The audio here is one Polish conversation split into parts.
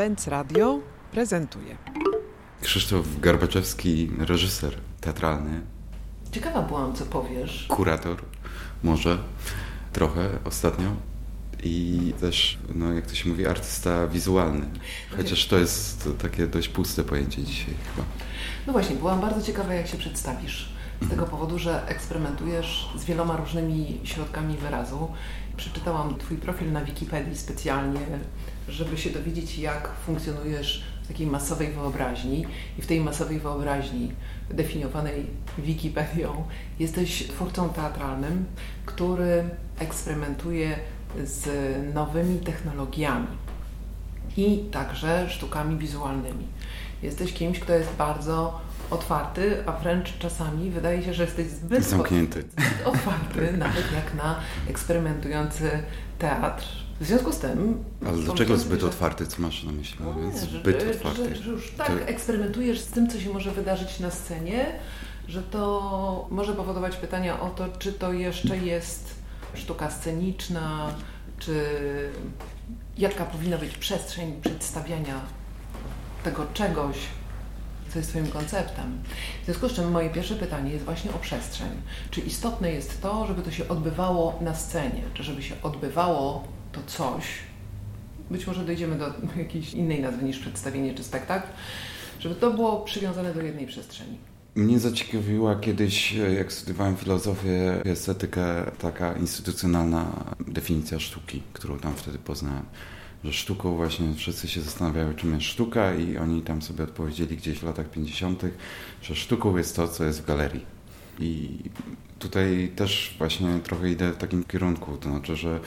Benz Radio prezentuje. Krzysztof Garbaczewski, reżyser teatralny. Ciekawa byłam, co powiesz. Kurator, może trochę ostatnio. I też, no jak to się mówi, artysta wizualny. Chociaż to jest takie dość puste pojęcie dzisiaj chyba. No właśnie, byłam bardzo ciekawa, jak się przedstawisz. Z tego powodu, że eksperymentujesz z wieloma różnymi środkami wyrazu. Przeczytałam Twój profil na Wikipedii specjalnie, żeby się dowiedzieć, jak funkcjonujesz w takiej masowej wyobraźni. I w tej masowej wyobraźni, definiowanej Wikipedią, jesteś twórcą teatralnym, który eksperymentuje z nowymi technologiami i także sztukami wizualnymi. Jesteś kimś, kto jest bardzo otwarty, a wręcz czasami wydaje się, że jesteś zbyt zamknięty. Zbyt otwarty, nawet jak na eksperymentujący teatr. W związku z tym. Ale dlaczego zbyt że... otwarty? Co masz na myśli? No, nie, zbyt że, otwarty. Że, że już tak to... eksperymentujesz z tym, co się może wydarzyć na scenie, że to może powodować pytania o to, czy to jeszcze jest sztuka sceniczna, czy jaka powinna być przestrzeń przedstawiania tego czegoś, co jest Twoim konceptem. W związku z czym moje pierwsze pytanie jest właśnie o przestrzeń. Czy istotne jest to, żeby to się odbywało na scenie, czy żeby się odbywało to coś, być może dojdziemy do jakiejś innej nazwy niż przedstawienie czy spektakl, żeby to było przywiązane do jednej przestrzeni. Mnie zaciekawiła kiedyś, jak studiowałem filozofię, estetykę, taka instytucjonalna definicja sztuki, którą tam wtedy poznałem że sztuką właśnie wszyscy się zastanawiają, czym jest sztuka i oni tam sobie odpowiedzieli gdzieś w latach 50., że sztuką jest to, co jest w galerii. I tutaj też właśnie trochę idę w takim kierunku, to znaczy, że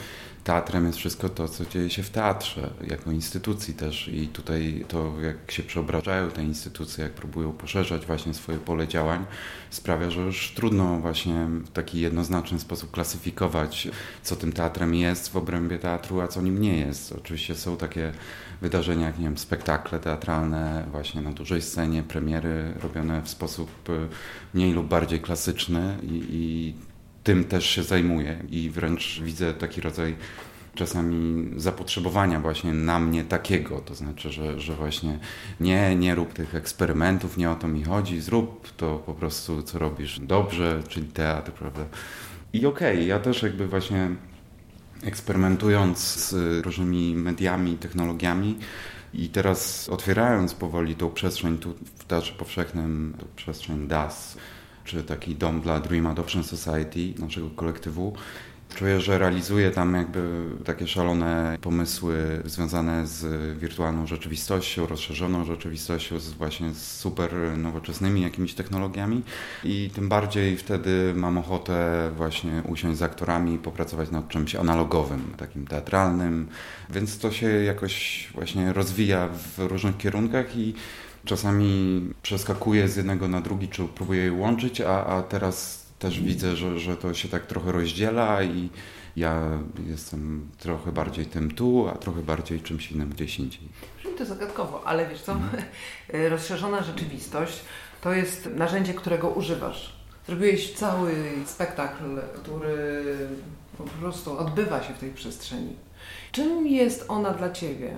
teatrem jest wszystko to, co dzieje się w teatrze, jako instytucji też i tutaj to, jak się przeobrażają te instytucje, jak próbują poszerzać właśnie swoje pole działań, sprawia, że już trudno właśnie w taki jednoznaczny sposób klasyfikować, co tym teatrem jest w obrębie teatru, a co nim nie jest. Oczywiście są takie wydarzenia, jak nie wiem, spektakle teatralne właśnie na dużej scenie, premiery robione w sposób y, mniej lub bardziej klasyczny i, i tym też się zajmuję i wręcz widzę taki rodzaj czasami zapotrzebowania właśnie na mnie takiego, to znaczy, że, że właśnie nie, nie rób tych eksperymentów, nie o to mi chodzi, zrób to po prostu, co robisz dobrze, czyli teatr, prawda. I okej, okay, ja też jakby właśnie eksperymentując z różnymi mediami, technologiami i teraz otwierając powoli tą przestrzeń tu w Teatrze Powszechnym, tą przestrzeń DAS, czy taki dom dla Dream Adoption Society, naszego kolektywu. Czuję, że realizuję tam jakby takie szalone pomysły związane z wirtualną rzeczywistością, rozszerzoną rzeczywistością, z właśnie z super nowoczesnymi jakimiś technologiami i tym bardziej wtedy mam ochotę właśnie usiąść z aktorami popracować nad czymś analogowym, takim teatralnym, więc to się jakoś właśnie rozwija w różnych kierunkach i czasami przeskakuję z jednego na drugi, czy próbuję je łączyć, a, a teraz też widzę, że, że to się tak trochę rozdziela i ja jestem trochę bardziej tym tu, a trochę bardziej czymś innym gdzieś indziej. Brzmi to zagadkowo, ale wiesz co, mhm. rozszerzona rzeczywistość to jest narzędzie, którego używasz. Zrobiłeś cały spektakl, który po prostu odbywa się w tej przestrzeni. Czym jest ona dla Ciebie?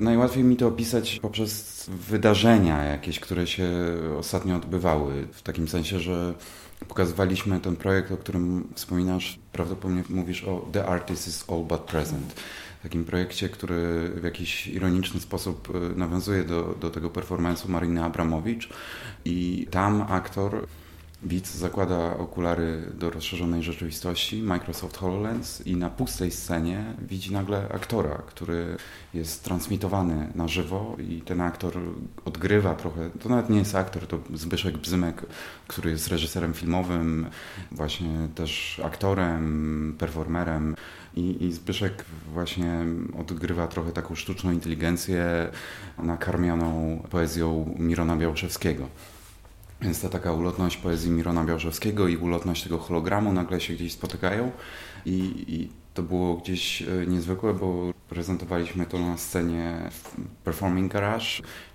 Najłatwiej mi to opisać poprzez wydarzenia jakieś, które się ostatnio odbywały. W takim sensie, że pokazywaliśmy ten projekt, o którym wspominasz, prawdopodobnie mówisz o The Artist is All But Present. Takim projekcie, który w jakiś ironiczny sposób e, nawiązuje do, do tego performance'u Mariny Abramowicz i tam aktor Widz zakłada okulary do rozszerzonej rzeczywistości, Microsoft HoloLens i na pustej scenie widzi nagle aktora, który jest transmitowany na żywo i ten aktor odgrywa trochę, to nawet nie jest aktor, to Zbyszek Bzymek, który jest reżyserem filmowym, właśnie też aktorem, performerem. I, i Zbyszek właśnie odgrywa trochę taką sztuczną inteligencję nakarmioną poezją Mirona Białoszewskiego. Więc ta taka ulotność poezji Mirona Białżowskiego i ulotność tego hologramu nagle się gdzieś spotykają i, i to było gdzieś e, niezwykłe, bo prezentowaliśmy to na scenie Performing Garage,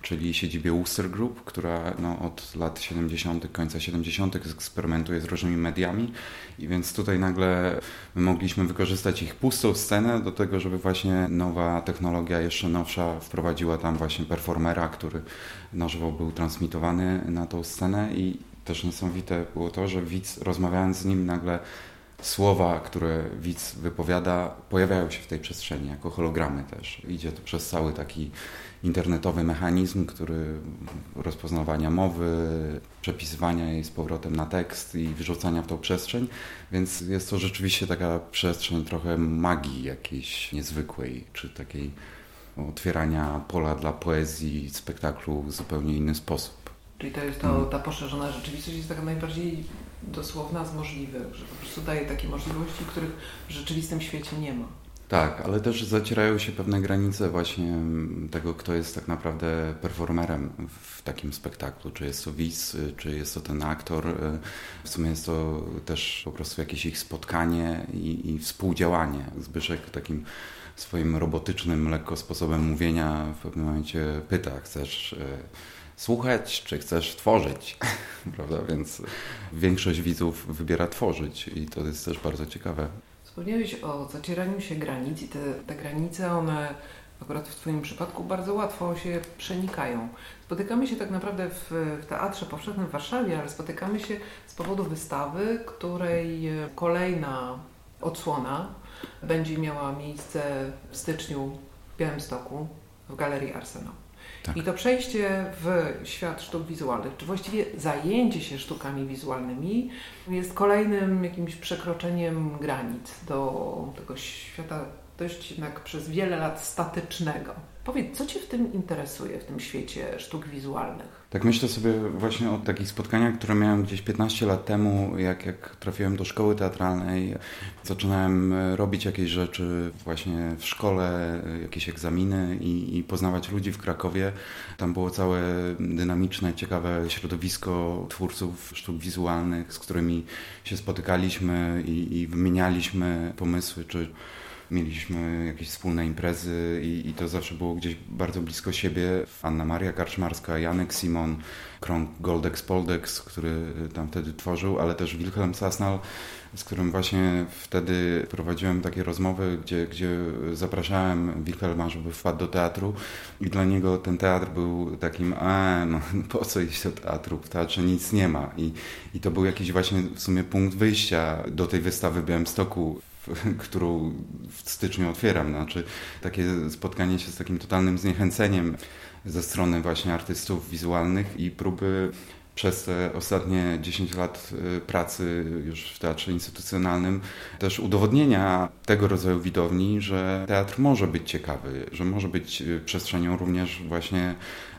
czyli siedzibie Wooster Group, która no, od lat 70., końca 70. eksperymentuje z różnymi mediami i więc tutaj nagle my mogliśmy wykorzystać ich pustą scenę do tego, żeby właśnie nowa technologia, jeszcze nowsza, wprowadziła tam właśnie performera, który na żywo był transmitowany na tą scenę i też niesamowite było to, że widz rozmawiając z nim nagle słowa, które widz wypowiada, pojawiają się w tej przestrzeni jako hologramy też. Idzie to przez cały taki internetowy mechanizm, który rozpoznawania mowy, przepisywania jej z powrotem na tekst i wyrzucania w tą przestrzeń, więc jest to rzeczywiście taka przestrzeń trochę magii jakiejś niezwykłej, czy takiej otwierania pola dla poezji, spektaklu w zupełnie inny sposób. Czyli to jest to, hmm. ta poszerzona rzeczywistość jest taka najbardziej dosłowna z możliwych, że po prostu daje takie możliwości, których w rzeczywistym świecie nie ma. Tak, ale też zacierają się pewne granice właśnie tego, kto jest tak naprawdę performerem w takim spektaklu. Czy jest to widz, czy jest to ten aktor. W sumie jest to też po prostu jakieś ich spotkanie i, i współdziałanie. Zbyszek takim swoim robotycznym, lekko sposobem mówienia w pewnym momencie pyta, chcesz e, słuchać, czy chcesz tworzyć, prawda? Więc większość widzów wybiera tworzyć i to jest też bardzo ciekawe. Wspomniałeś o zacieraniu się granic i te, te granice, one akurat w Twoim przypadku bardzo łatwo się przenikają. Spotykamy się tak naprawdę w, w Teatrze Powszechnym w Warszawie, ale spotykamy się z powodu wystawy, której kolejna odsłona będzie miała miejsce w styczniu w Białymstoku w Galerii Arsenał. Tak. I to przejście w świat sztuk wizualnych, czy właściwie zajęcie się sztukami wizualnymi jest kolejnym jakimś przekroczeniem granic do tego świata dość jednak przez wiele lat statycznego. Powiedz, co Cię w tym interesuje, w tym świecie sztuk wizualnych? Tak myślę sobie właśnie o takich spotkaniach, które miałem gdzieś 15 lat temu, jak, jak trafiłem do szkoły teatralnej. Zaczynałem e, robić jakieś rzeczy właśnie w szkole, e, jakieś egzaminy i, i poznawać ludzi w Krakowie. Tam było całe dynamiczne, ciekawe środowisko twórców sztuk wizualnych, z którymi się spotykaliśmy i, i wymienialiśmy pomysły, czy mieliśmy jakieś wspólne imprezy i, i, to zawsze było gdzieś bardzo blisko siebie. Anna Maria Karczmarska, Janek Simon, krąg Goldex Poldex, który tam wtedy tworzył, ale też Wilhelm Sasnal, z którym właśnie wtedy prowadziłem takie rozmowy, gdzie, gdzie zapraszałem Wilhelma, żeby wpadł do teatru. I dla niego ten teatr był takim, no po co iść do teatru, w teatrze nic nie ma. I, i to był jakiś właśnie w sumie punkt wyjścia do tej wystawy w Białymstoku którą w styczniu otwieram. Znaczy takie spotkanie się z takim totalnym zniechęceniem ze strony właśnie artystów wizualnych i próby przez te ostatnie 10 lat y, pracy już w teatrze instytucjonalnym też udowodnienia tego rodzaju widowni, że teatr może być ciekawy, że może być y, przestrzenią również właśnie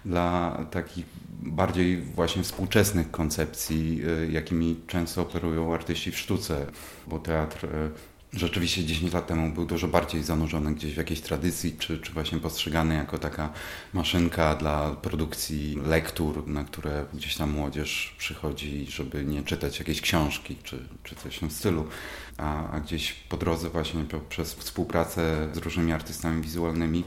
dla takich bardziej właśnie współczesnych koncepcji, y, jakimi często operują artyści w sztuce, bo teatr rzeczywiście 10 lat temu był dużo bardziej zanurzony gdzieś w jakiejś tradycji, czy, czy właśnie postrzegany jako taka maszynka dla produkcji lektur, na które gdzieś tam młodzież przychodzi, żeby nie czytać jakiejś książki, czy, czy coś w tym stylu, a, a gdzieś po drodze właśnie przez współpracę z różnymi artystami wizualnymi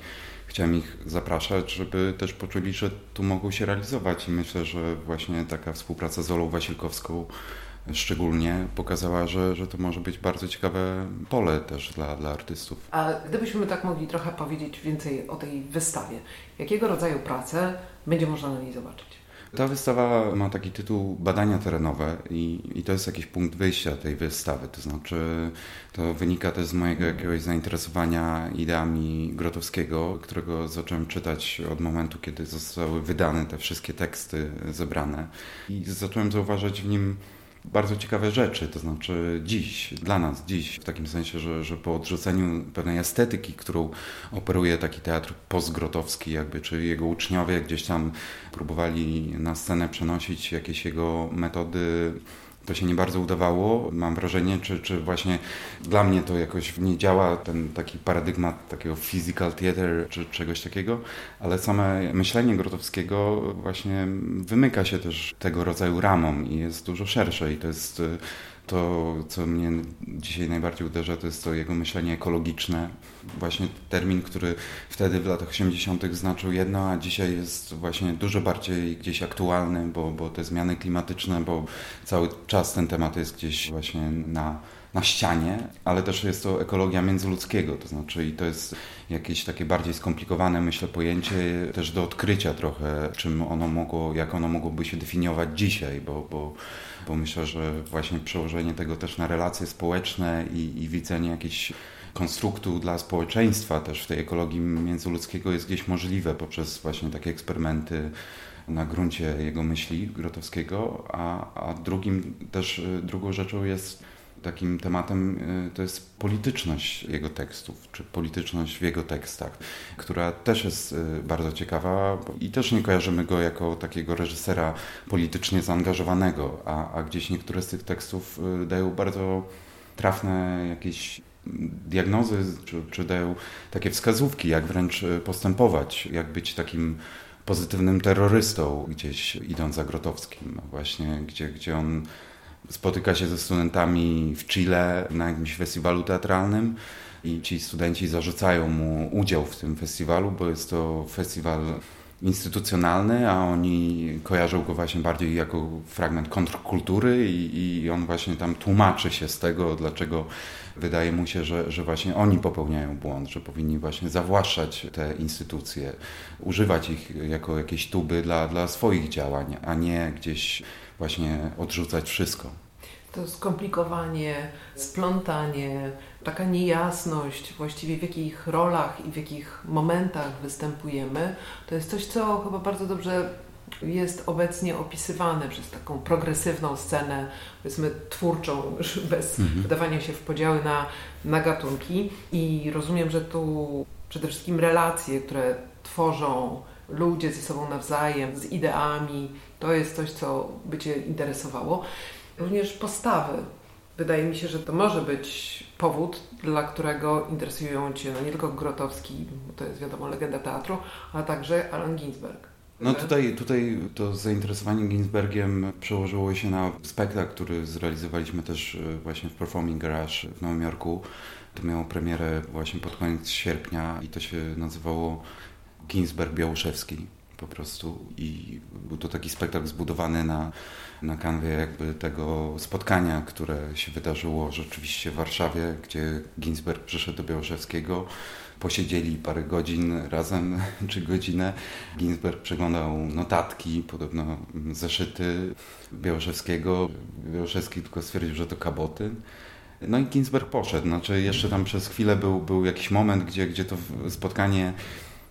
chciałem ich zapraszać, żeby też poczuli, że tu mogą się realizować. I myślę, że właśnie taka współpraca z Olą Wasilkowską szczególnie pokazała, że, że to może być bardzo ciekawe pole też dla, dla artystów. A gdybyśmy tak mogli trochę powiedzieć więcej o tej wystawie, jakiego rodzaju prace będzie można na niej zobaczyć? Ta wystawa ma taki tytuł Badania terenowe i, i to jest jakiś punkt wyjścia tej wystawy. To znaczy, to wynika też z mojego jakiegoś zainteresowania ideami Grotowskiego, którego zacząłem czytać od momentu, kiedy zostały wydane te wszystkie teksty zebrane. I zacząłem zauważać w nim bardzo ciekawe rzeczy, to znaczy dziś, dla nas dziś, w takim sensie, że, że po odrzuceniu pewnej estetyki, którą operuje taki teatr postgrotowski jakby, czy jego uczniowie gdzieś tam próbowali na scenę przenosić jakieś jego metody to się nie bardzo udawało. Mam wrażenie, czy, czy właśnie dla mnie to jakoś nie działa, ten taki paradygmat takiego physical theater, czy czegoś takiego, ale same myślenie Grotowskiego właśnie wymyka się też tego rodzaju ramom i jest dużo szersze i to jest To, co mnie dzisiaj najbardziej uderza, to jest to jego myślenie ekologiczne. Właśnie termin, który wtedy w latach 80. znaczył jedno, a dzisiaj jest właśnie dużo bardziej gdzieś aktualny, bo, bo te zmiany klimatyczne, bo cały czas ten temat jest gdzieś właśnie na na ścianie, ale też jest to ekologia międzyludzkiego, to znaczy i to jest jakieś takie bardziej skomplikowane, myślę, pojęcie też do odkrycia trochę, czym ono mogło, jak ono mogłoby się definiować dzisiaj, bo, bo, bo myślę, że właśnie przełożenie tego też na relacje społeczne i, i widzenie jakichś konstruktu dla społeczeństwa też w tej ekologii międzyludzkiego jest gdzieś możliwe poprzez właśnie takie eksperymenty na gruncie jego myśli Grotowskiego, a, a drugim też drugą rzeczą jest takim tematem y, to jest polityczność jego tekstów, czy polityczność w jego tekstach, która też jest y, bardzo ciekawa i też nie kojarzymy go jako takiego reżysera politycznie zaangażowanego, a, a gdzieś niektóre z tych tekstów y, dają bardzo trafne jakieś diagnozy, czy, czy dają takie wskazówki, jak wręcz postępować, jak być takim pozytywnym terrorystą gdzieś idąc za Grotowskim, właśnie, gdzie, gdzie on spotyka się ze studentami w Chile na jakimś festiwalu teatralnym i ci studenci zarzucają mu udział w tym festiwalu, bo jest to festiwal instytucjonalny, a oni kojarzą go właśnie bardziej jako fragment kontrkultury i, i on właśnie tam tłumaczy się z tego, dlaczego wydaje mu się, że, że właśnie oni popełniają błąd, że powinni właśnie zawłaszczać te instytucje, używać ich jako jakieś tuby dla, dla swoich działań, a nie gdzieś właśnie odrzucać wszystko. To skomplikowanie, splątanie, taka niejasność właściwie w jakich rolach i w jakich momentach występujemy, to jest coś, co chyba bardzo dobrze jest obecnie opisywane przez taką progresywną scenę, powiedzmy twórczą, bez mhm. wydawania się w podziały na, na gatunki. I rozumiem, że tu przede wszystkim relacje, które tworzą ludzie ze sobą nawzajem, z ideami, to jest coś, co by Cię interesowało. Również postawy. Wydaje mi się, że to może być powód, dla którego interesują Cię no nie tylko Grotowski, to jest wiadomo legenda teatru, ale także Allen Ginsberg. No tutaj, tutaj to zainteresowanie Ginsbergiem przełożyło się na spektakl, który zrealizowaliśmy też e, właśnie w Performing Garage w Nowym Jorku. To miało premierę właśnie pod koniec sierpnia i to się nazywało Ginsberg Białuszewski po prostu i był to taki spektakl zbudowany na, na kanwie jakby tego spotkania, które się wydarzyło rzeczywiście w Warszawie, gdzie Ginsberg przyszedł do Białoszewskiego, posiedzieli parę godzin razem, czy godzinę. Ginsberg przeglądał notatki, podobno zeszyty Białoszewskiego. Białoszewski tylko stwierdził, że to kaboty. No i Ginsberg poszedł. Znaczy jeszcze tam przez chwilę był, był jakiś moment, gdzie, gdzie to spotkanie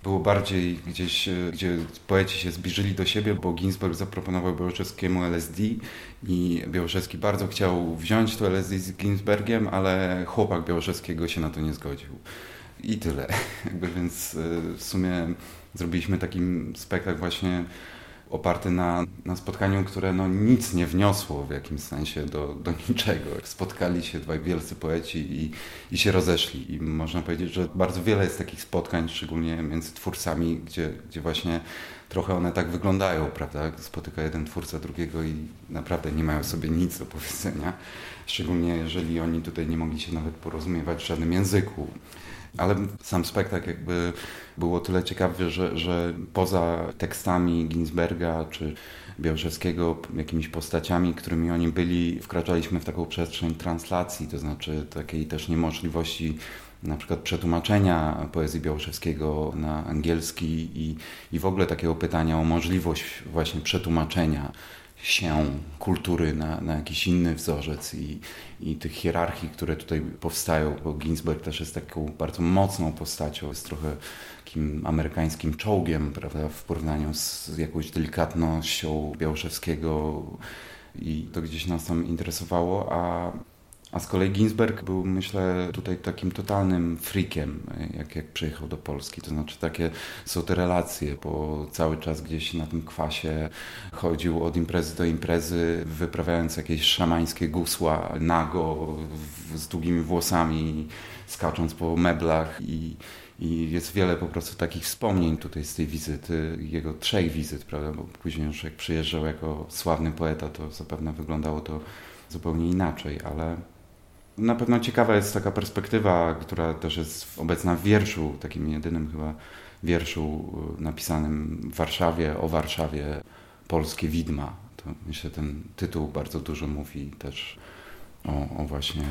było bardziej gdzieś, e, gdzie poeci się zbliżyli do siebie, bo Ginsberg zaproponował Białoszewskiemu LSD i Białoszewski bardzo chciał wziąć to LSD z Ginsbergiem, ale chłopak Białoszewskiego się na to nie zgodził. I tyle. Jakby więc e, w sumie zrobiliśmy taki spektakl właśnie oparty na, na spotkaniu, które no nic nie wniosło w jakimś sensie do, do niczego. Spotkali się dwaj wielcy poeci i, i się rozeszli. I można powiedzieć, że bardzo wiele jest takich spotkań, szczególnie między twórcami, gdzie, gdzie właśnie trochę one tak wyglądają, prawda? Spotyka jeden twórca drugiego i naprawdę nie mają sobie nic do powiedzenia. Szczególnie jeżeli oni tutaj nie mogli się nawet porozumiewać w żadnym języku. Ale sam spektakl jakby było tyle ciekawy, że, że poza tekstami Ginsberga czy Białżewskiego, jakimiś postaciami, którymi oni byli, wkraczaliśmy w taką przestrzeń translacji, to znaczy takiej też niemożliwości na przykład przetłumaczenia poezji Białoszewskiego na angielski i, i w ogóle takiego pytania o możliwość właśnie przetłumaczenia się kultury na, na jakiś inny wzorzec i, i tych hierarchii, które tutaj powstają, bo Ginsberg też jest taką bardzo mocną postacią, jest trochę takim amerykańskim czołgiem, prawda, w porównaniu z jakąś delikatnością Białoszewskiego i to gdzieś nas tam interesowało, a a z kolei Ginsberg był, myślę, tutaj takim totalnym freakiem, jak, jak przyjechał do Polski. To znaczy takie są te relacje, bo cały czas gdzieś na tym kwasie chodził od imprezy do imprezy, wyprawiając jakieś szamańskie gusła nago, z długimi włosami, skacząc po meblach i i jest wiele po prostu takich wspomnień tutaj z tej wizyty, jego trzech wizyt, prawda? Bo później już jak przyjeżdżał jako sławny poeta, to zapewne wyglądało to zupełnie inaczej, ale na pewno ciekawa jest taka perspektywa, która też jest obecna w wierszu, takim jedynym chyba wierszu y, napisanym w Warszawie, o Warszawie, Polskie Widma. To myślę, ten tytuł bardzo dużo mówi też o, o właśnie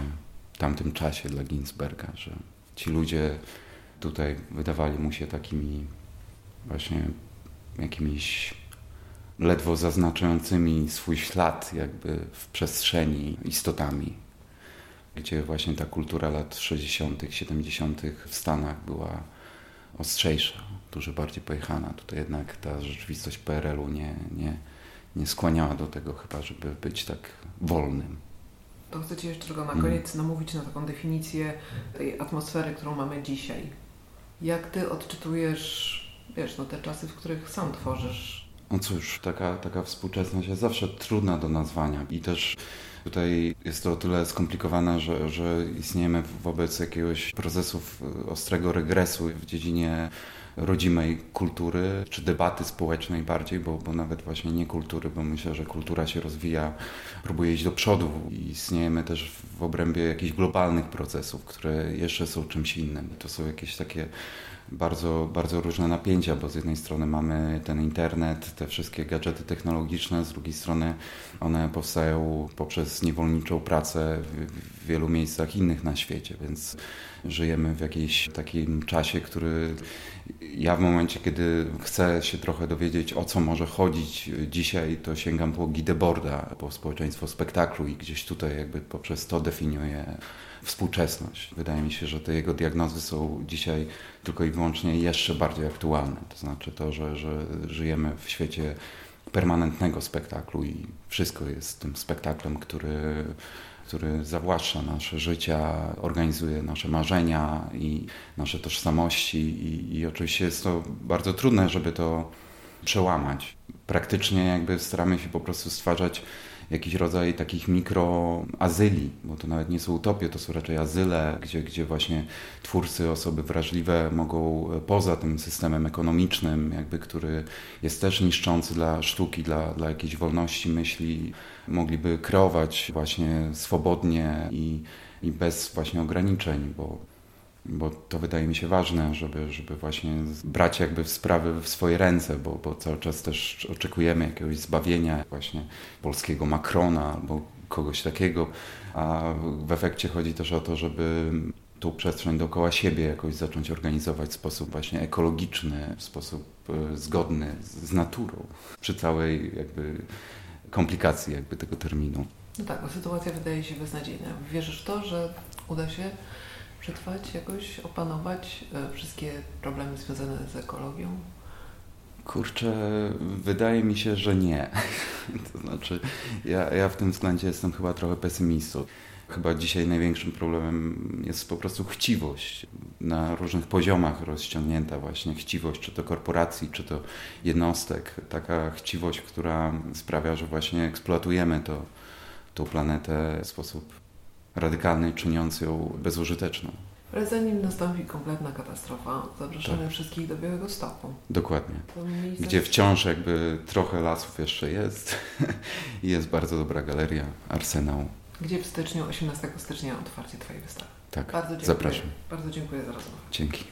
tamtym czasie dla Ginsberga, że ci ludzie tutaj wydawali mu się takimi właśnie jakimiś ledwo zaznaczającymi swój ślad jakby w przestrzeni istotami, gdzie właśnie ta kultura lat 60., 70. w Stanach była ostrzejsza, dużo bardziej pojechana. Tutaj jednak ta rzeczywistość PRL-u nie, nie, nie skłaniała do tego chyba, żeby być tak wolnym. To chcę Ci jeszcze tylko na koniec mm. namówić na taką definicję tej atmosfery, którą mamy dzisiaj. Jak Ty odczytujesz, wiesz, no te czasy, w których sam tworzysz? No cóż, taka, taka współczesność jest zawsze trudna do nazwania i też Tutaj jest to o tyle skomplikowane, że, że istniejemy wobec jakiegoś procesów ostrego regresu w dziedzinie rodzimej kultury, czy debaty społecznej bardziej, bo, bo nawet właśnie nie kultury, bo myślę, że kultura się rozwija, próbuje iść do przodu i istniejemy też w obrębie jakichś globalnych procesów, które jeszcze są czymś innym. To są jakieś takie bardzo, bardzo różne napięcia, bo z jednej strony mamy ten internet, te wszystkie gadżety technologiczne, z drugiej strony one powstają poprzez niewolniczą pracę w, wielu miejscach innych na świecie, więc żyjemy w jakimś takim czasie, który ja w momencie, kiedy chcę się trochę dowiedzieć, o co może chodzić dzisiaj, to sięgam po Gideboarda, po społeczeństwo spektaklu i gdzieś tutaj jakby poprzez to definiuję współczesność. Wydaje mi się, że te jego diagnozy są dzisiaj tylko i wyłącznie jeszcze bardziej aktualne. To znaczy to, że, że żyjemy w świecie permanentnego spektaklu i wszystko jest tym spektaklem, który który zawłaszcza nasze życia, organizuje nasze marzenia i nasze tożsamości i, i oczywiście jest to bardzo trudne, żeby to przełamać. Praktycznie jakby staramy się po prostu stwarzać jakiś rodzaj takich mikroazyli, bo to nawet nie są utopie, to są raczej azyle, gdzie, gdzie właśnie twórcy, osoby wrażliwe mogą poza tym systemem ekonomicznym, jakby, który jest też niszczący dla sztuki, dla, dla jakiejś wolności myśli, mogliby kreować właśnie swobodnie i, i bez właśnie ograniczeń, bo bo to wydaje mi się ważne, żeby, żeby właśnie brać jakby sprawy w swoje ręce, bo, bo cały czas też oczekujemy jakiegoś zbawienia właśnie polskiego Macrona albo kogoś takiego, a w efekcie chodzi też o to, żeby tą przestrzeń dookoła siebie jakoś zacząć organizować w sposób właśnie ekologiczny, w sposób e, zgodny z naturą, przy całej jakby komplikacji jakby tego terminu. No tak, bo sytuacja wydaje się beznadziejna. Wierzysz w to, że uda się przetrwać, jakoś opanować e, wszystkie problemy związane z ekologią? Kurczę, wydaje mi się, że nie. to znaczy, ja, ja w tym względzie jestem chyba trochę pesymistą. Chyba dzisiaj największym problemem jest po prostu chciwość na różnych poziomach rozciągnięta właśnie chciwość, czy to korporacji, czy to jednostek. Taka chciwość, która sprawia, że właśnie eksploatujemy to, tą planetę w sposób radykalny, czyniąc ją bezużyteczną. Ale zanim nastąpi kompletna katastrofa, zapraszamy tak. wszystkich do Białego Stoku. Dokładnie. Gdzie wciąż jakby trochę lasów jeszcze jest i jest bardzo dobra galeria, arsenał. Gdzie w styczniu, 18 stycznia otwarcie Twojej wystawy. Tak, bardzo dziękuję. zapraszam. Bardzo dziękuję za rozmowę. Dzięki.